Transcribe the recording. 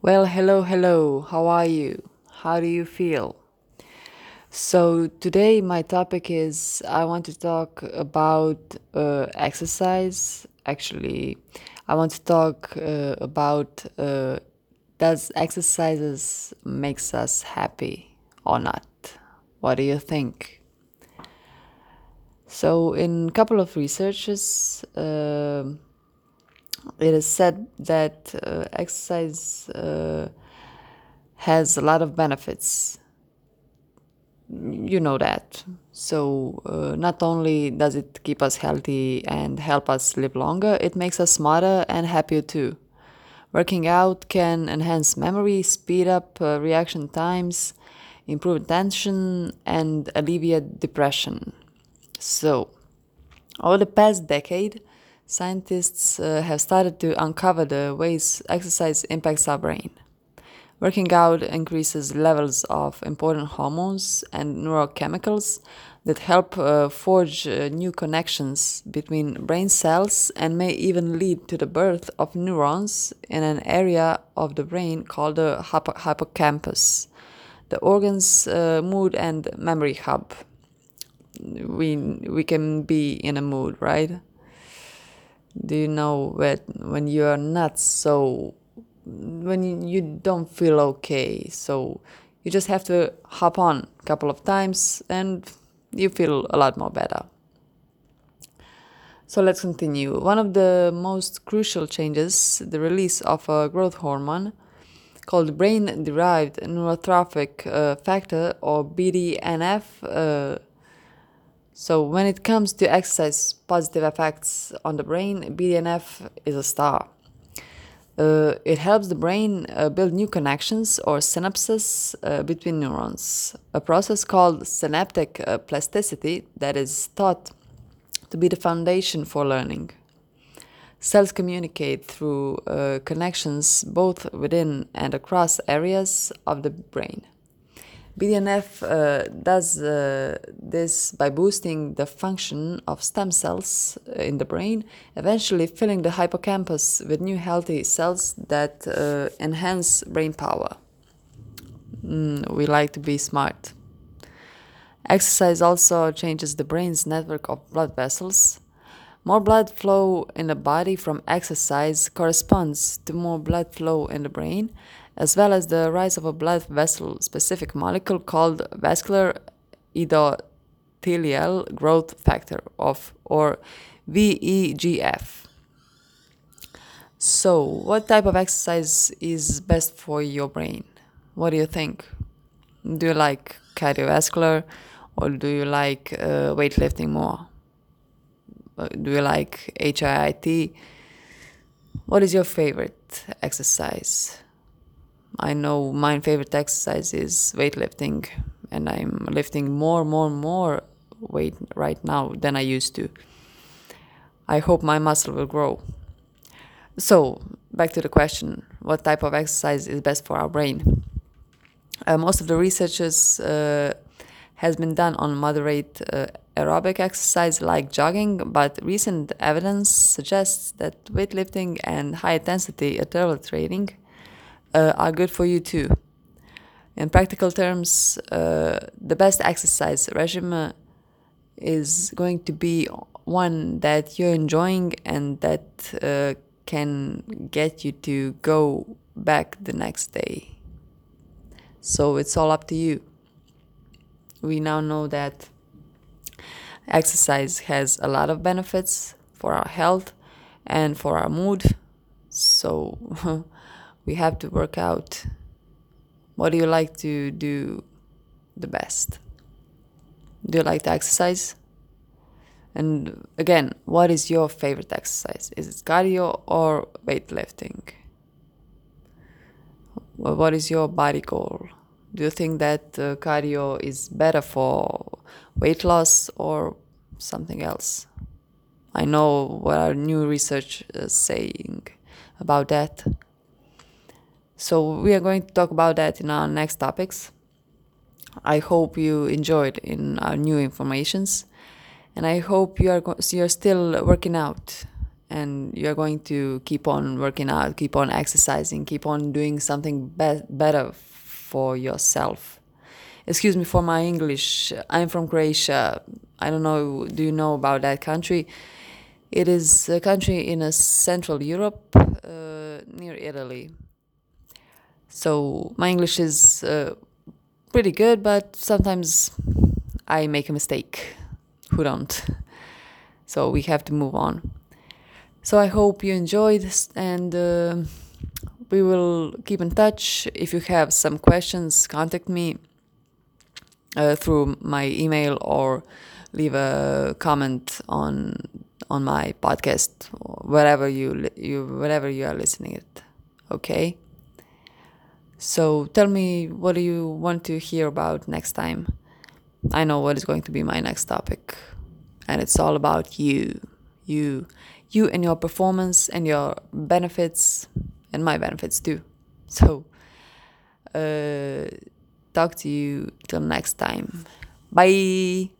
Well, hello, hello. How are you? How do you feel? So, today my topic is I want to talk about uh, exercise. Actually, I want to talk uh, about uh, does exercises makes us happy or not? What do you think? So, in a couple of researches, um it is said that uh, exercise uh, has a lot of benefits. You know that. So, uh, not only does it keep us healthy and help us live longer, it makes us smarter and happier too. Working out can enhance memory, speed up uh, reaction times, improve attention, and alleviate depression. So, over the past decade, scientists uh, have started to uncover the ways exercise impacts our brain. Working out increases levels of important hormones and neurochemicals that help uh, forge uh, new connections between brain cells and may even lead to the birth of neurons in an area of the brain called the hippocampus, the organ's uh, mood and memory hub. We, we can be in a mood, right? Do you know when when you are not so when you don't feel okay so you just have to hop on a couple of times and you feel a lot more better. So let's continue. One of the most crucial changes the release of a growth hormone called brain derived neurotrophic uh, factor or bdnf uh, so when it comes to exercise positive effects on the brain, BDNF is a star. Uh, it helps the brain uh, build new connections or synapses uh, between neurons, a process called synaptic uh, plasticity that is thought to be the foundation for learning. Cells communicate through uh, connections both within and across areas of the brain. BDNF uh, does uh, this by boosting the function of stem cells uh, in the brain, eventually filling the hippocampus with new healthy cells that uh, enhance brain power. Mm, we like to be smart. Exercise also changes the brain's network of blood vessels. More blood flow in the body from exercise corresponds to more blood flow in the brain, as well as the rise of a blood vessel specific molecule called vascular endothelial growth factor of or VEGF. So, what type of exercise is best for your brain? What do you think? Do you like cardiovascular or do you like uh, weightlifting more? Uh, do you like HIIT? What is your favorite exercise? I know my favorite exercise is weightlifting, and I'm lifting more, more, more weight right now than I used to. I hope my muscle will grow. So, back to the question what type of exercise is best for our brain? Uh, most of the researches uh, has been done on moderate uh, aerobic exercise like jogging, but recent evidence suggests that weightlifting and high intensity interval training uh, are good for you too. In practical terms, uh, the best exercise regime is going to be one that you're enjoying and that uh, can get you to go back the next day. So it's all up to you. We now know that exercise has a lot of benefits for our health and for our mood. So we have to work out what do you like to do the best. Do you like to exercise? And again what is your favorite exercise? Is it cardio or weightlifting? What is your body goal? Do you think that uh, cardio is better for weight loss or something else? I know what our new research is saying about that so we are going to talk about that in our next topics. I hope you enjoyed in our new informations, and I hope you are you're still working out and you're going to keep on working out, keep on exercising, keep on doing something be- better for yourself. Excuse me for my English. I'm from Croatia. I don't know, do you know about that country? It is a country in a Central Europe uh, near Italy. So my English is uh, pretty good, but sometimes I make a mistake. Who don't? So we have to move on. So I hope you enjoyed this and uh, we will keep in touch. If you have some questions, contact me uh, through my email or leave a comment on on my podcast wherever you you wherever you are listening it. Okay. So tell me what do you want to hear about next time? I know what is going to be my next topic. And it's all about you. You you and your performance and your benefits and my benefits too. So uh talk to you till next time. Bye.